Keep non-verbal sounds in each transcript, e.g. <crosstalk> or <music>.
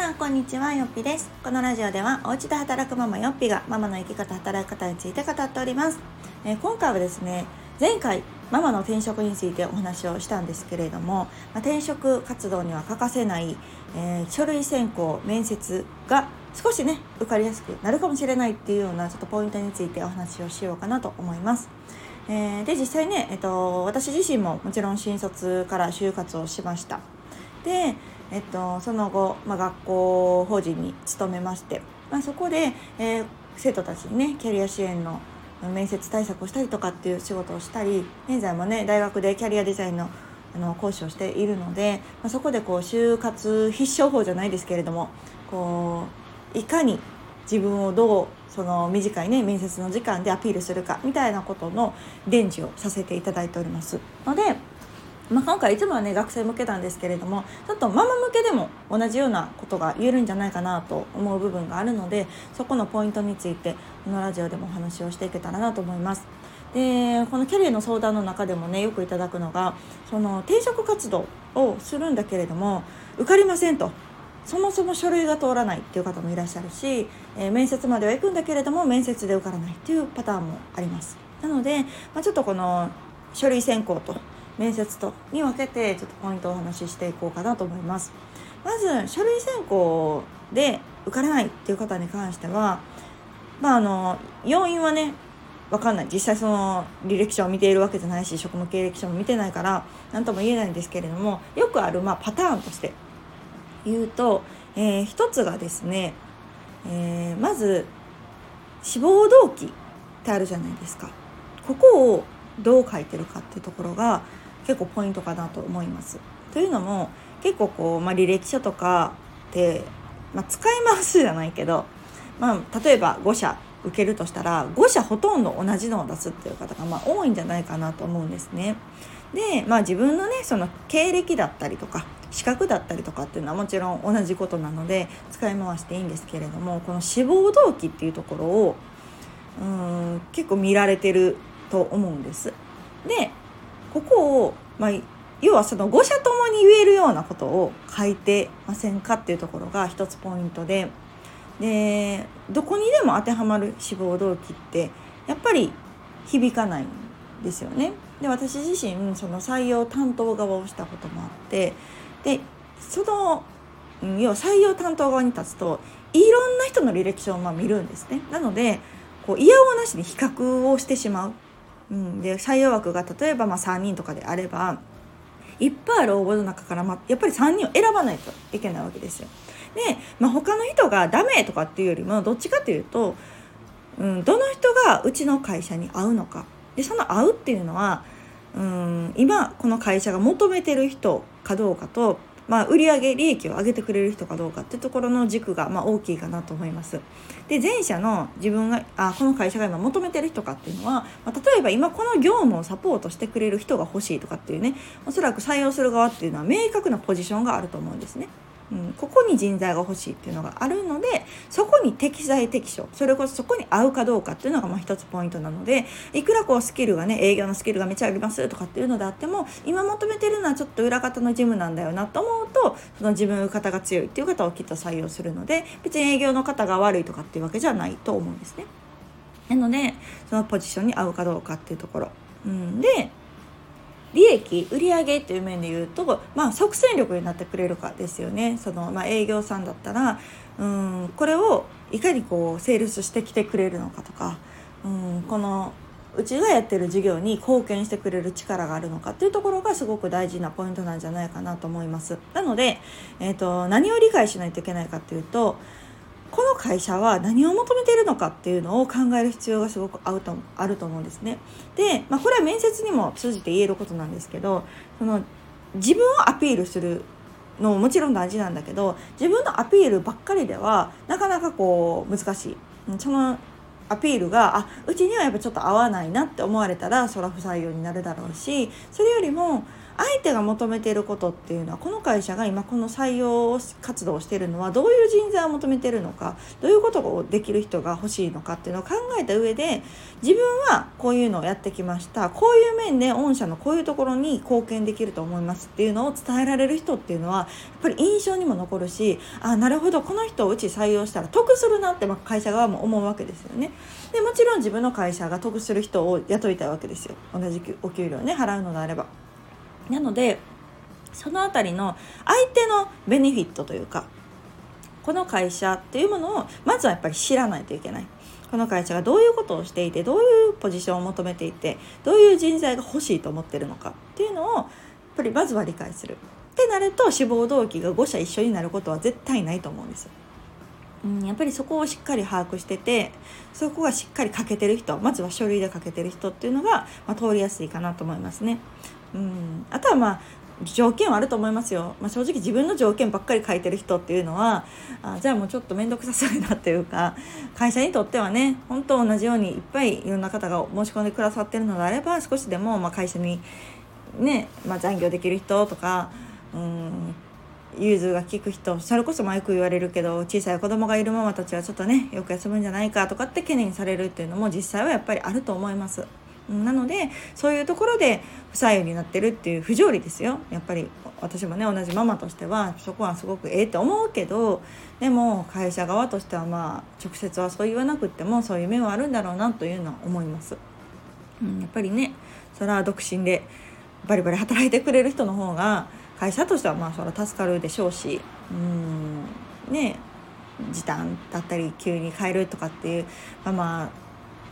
さんこんにちはよっぴですこのラジオではお家で働くママよっぴがママの生き方働き方について語っております、えー、今回はですね前回ママの転職についてお話をしたんですけれども、まあ、転職活動には欠かせない、えー、書類選考面接が少しね受かりやすくなるかもしれないっていうようなちょっとポイントについてお話をしようかなと思います。え、で実際ね、えっと、私自身ももちろん新卒から就活をしました。で、えっと、その後、まあ、学校法人に勤めまして、まあ、そこで、えー、生徒たちにねキャリア支援の面接対策をしたりとかっていう仕事をしたり現在もね大学でキャリアデザインのあの講師をしているので、まあ、そこでこう就活必勝法じゃないですけれどもこういかに自分をどうその短いね面接の時間でアピールするかみたいなことの伝授をさせていただいております。のでまあ、今回いつもはね学生向けなんですけれどもちょっとママ向けでも同じようなことが言えるんじゃないかなと思う部分があるのでそこのポイントについてこのラジオでもお話をしていけたらなと思います。でこのキャリアの相談の中でもねよくいただくのがその転職活動をするんだけれども受かりませんとそもそも書類が通らないっていう方もいらっしゃるし、えー、面接までは行くんだけれども面接で受からないっていうパターンもありますなので、まあ、ちょっとこの書類選考と面接とに分けてちょっとポイントをお話ししていこうかなと思います。まず書類選考で受からないっていう方に関してはまああの要因はね分かんない実際その履歴書を見ているわけじゃないし職務経歴書も見てないから何とも言えないんですけれどもよくあるまあパターンとして言うと、えー、一つがですね、えー、まず志望動機ってあるじゃないですか。ここをどう書いてるかっていうところが結構ポイントかなと思います。というのも結構こう、まあ、履歴書とかって、まあ、使い回すじゃないけど、まあ、例えば5社受けるとしたら5社ほとんど同じのを出すっていう方がまあ多いんじゃないかなと思うんですね。でまあ自分のねその経歴だったりとか資格だったりとかっていうのはもちろん同じことなので使い回していいんですけれどもこの志望動機っていうところをうん結構見られてると思うんです。でここを、まあ、要はその5社ともに言えるようなことを書いてませんかっていうところが一つポイントででどこにでも当てはまる志望動機ってやっぱり響かないんですよね。で私自身その採用担当側をしたこともあってでその要は採用担当側に立つといろんな人の履歴書をま見るんですね。なのでこう嫌おなしに比較をしてしまううん、で採用枠が例えばまあ3人とかであればいっぱいある応募の中から、ま、やっぱり3人を選ばないといけないわけですよ。で、まあ、他の人がダメとかっていうよりもどっちかというと、うん、どの人がうちの会社に合うのかでその合うっていうのは、うん、今この会社が求めてる人かどうかとまあ、売上利益を上げてくれる人かどうかっていうところの軸がまあ大きいかなと思います。で前者の自分があこの会社が今求めてる人かっていうのは、まあ、例えば今この業務をサポートしてくれる人が欲しいとかっていうねおそらく採用する側っていうのは明確なポジションがあると思うんですね。うん、ここに人材が欲しいっていうのがあるのでそこに適材適所それこそそこに合うかどうかっていうのがまあ一つポイントなのでいくらこうスキルがね営業のスキルがめちゃありますとかっていうのであっても今求めてるのはちょっと裏方の事務なんだよなと思うとその自分方が強いっていう方をきっと採用するので別に営業の方が悪いとかっていうわけじゃないと思うんですね。なのでそのポジションに合うかどうかっていうところ。うん、で利益売上っていう面で言うと、まあ、即戦力になってくれるかですよねその、まあ、営業さんだったらうんこれをいかにこうセールスしてきてくれるのかとかうんこのうちがやってる事業に貢献してくれる力があるのかっていうところがすごく大事なポイントなんじゃないかなと思います。なので、えーと何を理解しないといけないかっていうとこの会社は何を求めているのかっていうのを考える必要がすごくあるとあると思うんですね。で、まあ、これは面接にも通じて言えることなんですけどその自分をアピールするのももちろん大事なんだけど自分のアピールばっかりではなかなかこう難しい。そのアピールがあうちにはやっぱちょっと合わないなって思われたらそら不採用になるだろうしそれよりも相手が求めていることっていうのはこの会社が今この採用活動をしているのはどういう人材を求めてるのかどういうことをできる人が欲しいのかっていうのを考えた上で自分はこういうのをやってきましたこういう面で御社のこういうところに貢献できると思いますっていうのを伝えられる人っていうのはやっぱり印象にも残るしあなるほどこの人をうち採用したら得するなって会社側も思うわけですよね。でもちろん自分の会社が得する人を雇いたいわけですよ同じお給料ね払うのであれば。なのでその辺りの相手のベネフィットというかこの会社っていうものをまずはやっぱり知らないといけない。この会社がどういうことをしていてどういうポジションを求めていてどういう人材が欲しいと思ってるのかっていうのをやっぱりまずは理解する。ってなると志望動機が5社一緒になることは絶対ないと思うんです。うん、やっぱりそこをしっかり把握しててそこがしっかり欠けてる人まずは書類で欠けてる人っていうのが、まあ、通りやすいかなと思いますね。うん、あとはまあ条件はあると思いますよ、まあ、正直自分の条件ばっかり書いてる人っていうのはあじゃあもうちょっと面倒くさそうなっていうか。会社にとってはね本当同じようにいっぱいいろんな方が申し込んでくださってるのであれば少しでもま会社にね、まあ、残業できる人とかうん融通が利く人それこそよく言われるけど小さい子供がいるママたちはちょっとねよく休むんじゃないかとかって懸念されるっていうのも実際はやっぱりあると思います。なのでそういうところで不採用になってるっていう不条理ですよやっぱり私もね同じママとしてはそこはすごくええって思うけどでも会社側としてはまあ直接はそう言わなくってもそういう面はあるんだろうなというのは思います。うん、やっぱりねそれは独身でバリバリ働いてくれる人の方が会社としてはまあそれは助かるでしょうしうんね時短だったり急に変えるとかっていうママ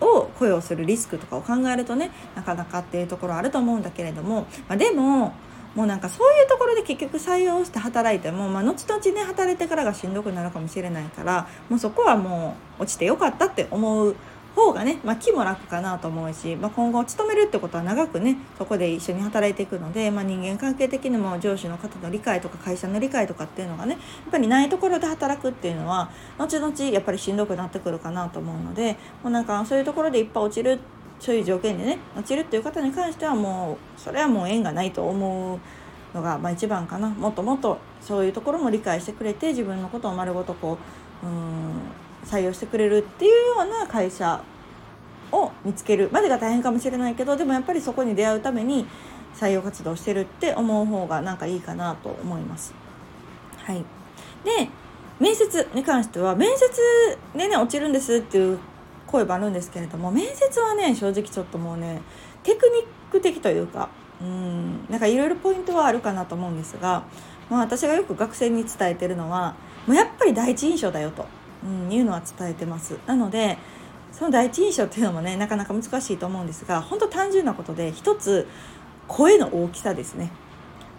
を雇用するリスクとかを考えるとねなかなかっていうところあると思うんだけれども、まあ、でももうなんかそういうところで結局採用して働いても、まあ、後々ね働いてからがしんどくなるかもしれないからもうそこはもう落ちてよかったって思う方がね、まあ、気も楽かなと思うし、まあ、今後勤めるってことは長くねそこで一緒に働いていくので、まあ、人間関係的にも上司の方の理解とか会社の理解とかっていうのがねやっぱりないところで働くっていうのは後々やっぱりしんどくなってくるかなと思うのでもうなんかそういうところでいっぱい落ちるそういう条件でね落ちるっていう方に関してはもうそれはもう縁がないと思うのがまあ一番かな。もっともっとそういうところも理解してくれて自分のことを丸ごとこううん採用してくれるっていうような会社を見つけるまでが大変かもしれないけどでもやっぱりそこに出会うために採用活動してるって思う方がなんかいいかなと思います。はい、で面接に関しては面接でね落ちるんですっていう声もあるんですけれども面接はね正直ちょっともうねテクニック的というかうんなんかいろいろポイントはあるかなと思うんですが、まあ、私がよく学生に伝えてるのはもうやっぱり第一印象だよと、うん、いうのは伝えてます。なのでその第一印象っていうのもねなかなか難しいと思うんですが本当単純なことで一つ声の大きさですね。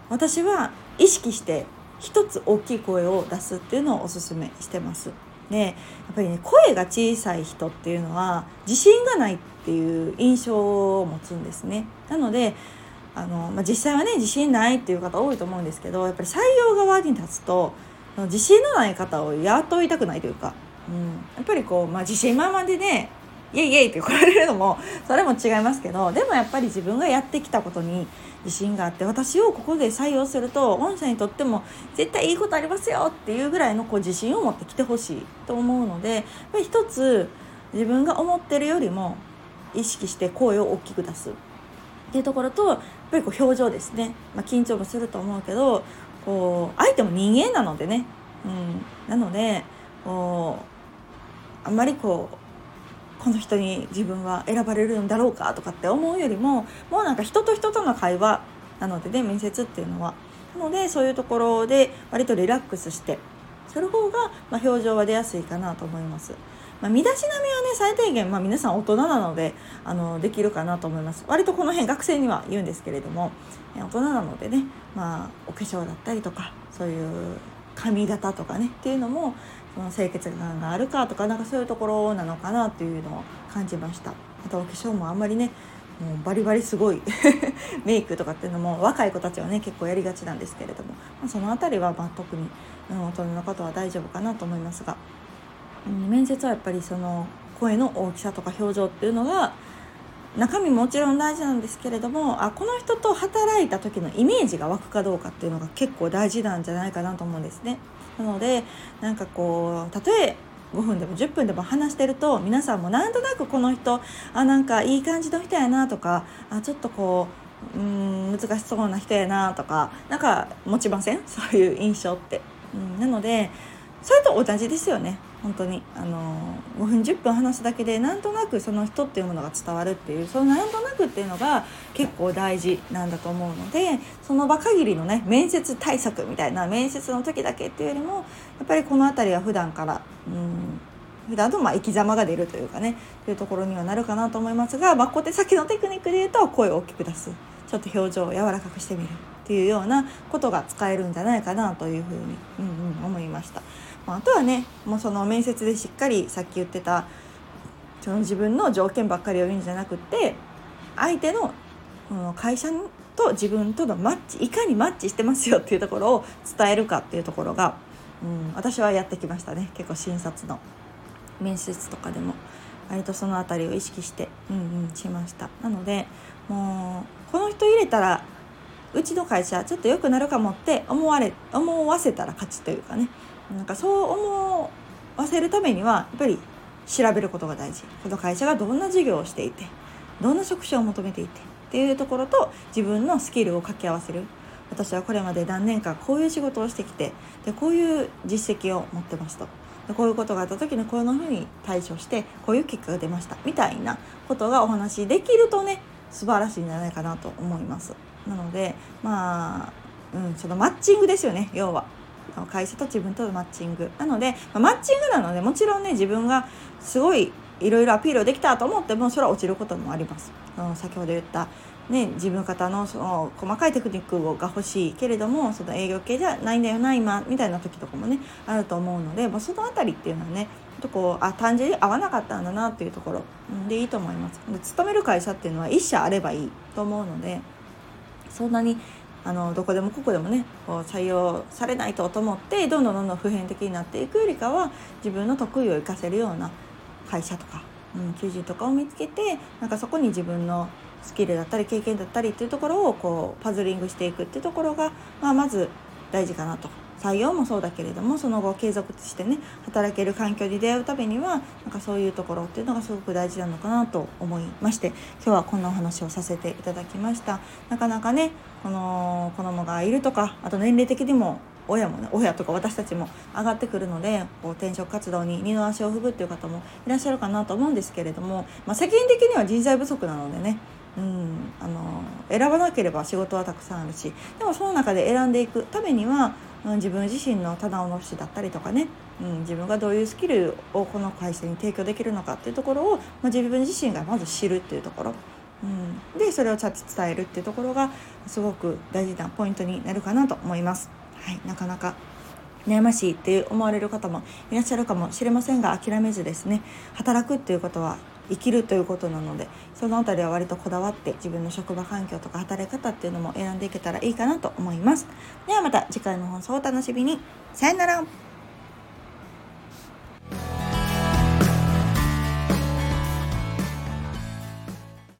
私は意識して一つ大きい声を出すっていうのをおすすめしてます。でやっぱりね声が小さい人っていうのは自信がないっていう印象を持つんですね。なのであの、まあ、実際はね自信ないっていう方多いと思うんですけどやっぱり採用側に立つと自信のない方を雇いたくないというかうん、やっぱりこう、まあ、自信満々でねイエイイエイって来られるのもそれも違いますけどでもやっぱり自分がやってきたことに自信があって私をここで採用すると御社にとっても絶対いいことありますよっていうぐらいのこう自信を持ってきてほしいと思うのでやっぱり一つ自分が思ってるよりも意識して声を大きく出すっていうところとやっぱりこう表情ですね、まあ、緊張もすると思うけどこう相手も人間なのでね、うん、なのでこうあんまりこうこの人に自分は選ばれるんだろうかとかって思うよりももうなんか人と人との会話なのでね面接っていうのは。なのでそういうところで割とリラックスしてその方が、ま表情は出やすいかなと思います。まあ、身だしなみはね最低限、まあ、皆さん大人なのであのできるかなと思います。割とこの辺学生には言うんですけれども大人なのでね、まあ、お化粧だったりとかそういう髪型とかねっていうのもその清潔感があるかとかなんかそういうところなのかなっていうのを感じました。あとお化粧もあんまりねもうバリバリすごい <laughs> メイクとかっていうのも若い子たちはね結構やりがちなんですけれども、まあ、その辺りはまあ特に、大人の方は大丈夫かなと思いますが、面接はやっぱりその声の大きさとか表情っていうのが中身もちろん大事なんですけれどもあこの人と働いた時のイメージが湧くかどうかっていうのが結構大事なんじゃないかなと思うんですね。なのでなんかこうたとえ5分でも10分でも話してると皆さんもなんとなくこの人あなんかいい感じの人やなとかあちょっとこううん難しそうな人やなとかなんか持ちません？そういう印象って。うん、なのでそれと同じですよね。本当に。あの5分10分話すだけでなんとなくその人っていうものが伝わるっていうそのなんとなくっていうのが結構大事なんだと思うのでその場限りのね面接対策みたいな面接の時だけっていうよりもやっぱりこの辺りは普段からうん普段とまあ生き様が出るというかねというところにはなるかなと思いますが、まあ、小手先のテクニックで言うと声を大きく出す。ちょっと表情を柔らかくしてみるっていうようなことが使えるんじゃないかなというふうに、うんうん、思いました。まあとはねもうその面接でしっかりさっき言ってたその自分の条件ばっかりを言うんじゃなくって相手の会社と自分とのマッチいかにマッチしてますよっていうところを伝えるかっていうところが、うん、私はやってきましたね結構診察の面接とかでも割とその辺りを意識して、うんうん、しました。なのでもうこの人入れたらうちの会社ちょっと良くなるかもって思われ思わせたら勝ちというかね。なんかそう思わせるためにはやっぱり調べることが大事。この会社がどんな事業をしていてどんな職種を求めていてっていうところと自分のスキルを掛け合わせる。私はこれまで何年間こういう仕事をしてきてでこういう実績を持ってますと。こういうことがあった時にこんなふうに対処してこういう結果が出ましたみたいなことがお話できるとね素晴らしいんじゃないかなと思います。なのでまあ、うん、そのマッチングですよね要は。会社と自分とのマッチング。なので、まマッチングなのでもちろんね自分がすごいいろいろアピールできたと思ってもそれは落ちることもあります。先ほど言ったね、自分方のその細かいテクニックが欲しいけれどもその営業系じゃないんだよな今みたいな時とかもねあると思うので、まあ、その辺りっていうのはねとこうあ単純に合わなかったんだなっていうところ。でいいと思います。で勤める会社っていうのは1社あればいいと思うのでそんなにあのどこでもここでもねこう採用されないとと思ってどんどんどんどん普遍的になっていくよりかは自分の得意を生かせるような会社とか、うん、求人とかを見つけてなんかそこに自分のスキルだったり経験だったりっていうところをこうパズリングしていくっていうところが、まあ、まず大事かなと。採用もそうだけれどもその後継続してね働ける環境に出会うためにはなんかそういうところっていうのがすごく大事なのかなと思いまして今日はこんなお話をさせていただきました。なかなかねこの子供がいるとかあと年齢的にも親もね親とか私たちも上がってくるのでこう転職活動に二の足を踏むっていう方もいらっしゃるかなと思うんですけれども、まあ、世間的には人材不足なのでねうん、あの選ばなければ仕事はたくさんあるしでもその中で選んでいくためにはうん自分自身の棚卸しだったりとかね、うん、自分がどういうスキルをこの会社に提供できるのかっていうところを、まあ、自分自身がまず知るっていうところ、うん、でそれをちゃんと伝えるっていうところがすごく大事なポイントになるかなと思います。はい、なかなか悩ましいって思われる方もいらっしゃるかもしれませんが諦めずですね働くっていうことは生きるということなのでその辺りは割とこだわって自分の職場環境とか働き方っていうのも選んでいけたらいいかなと思います。ではまた次回の放送をお楽しみに。さよなら。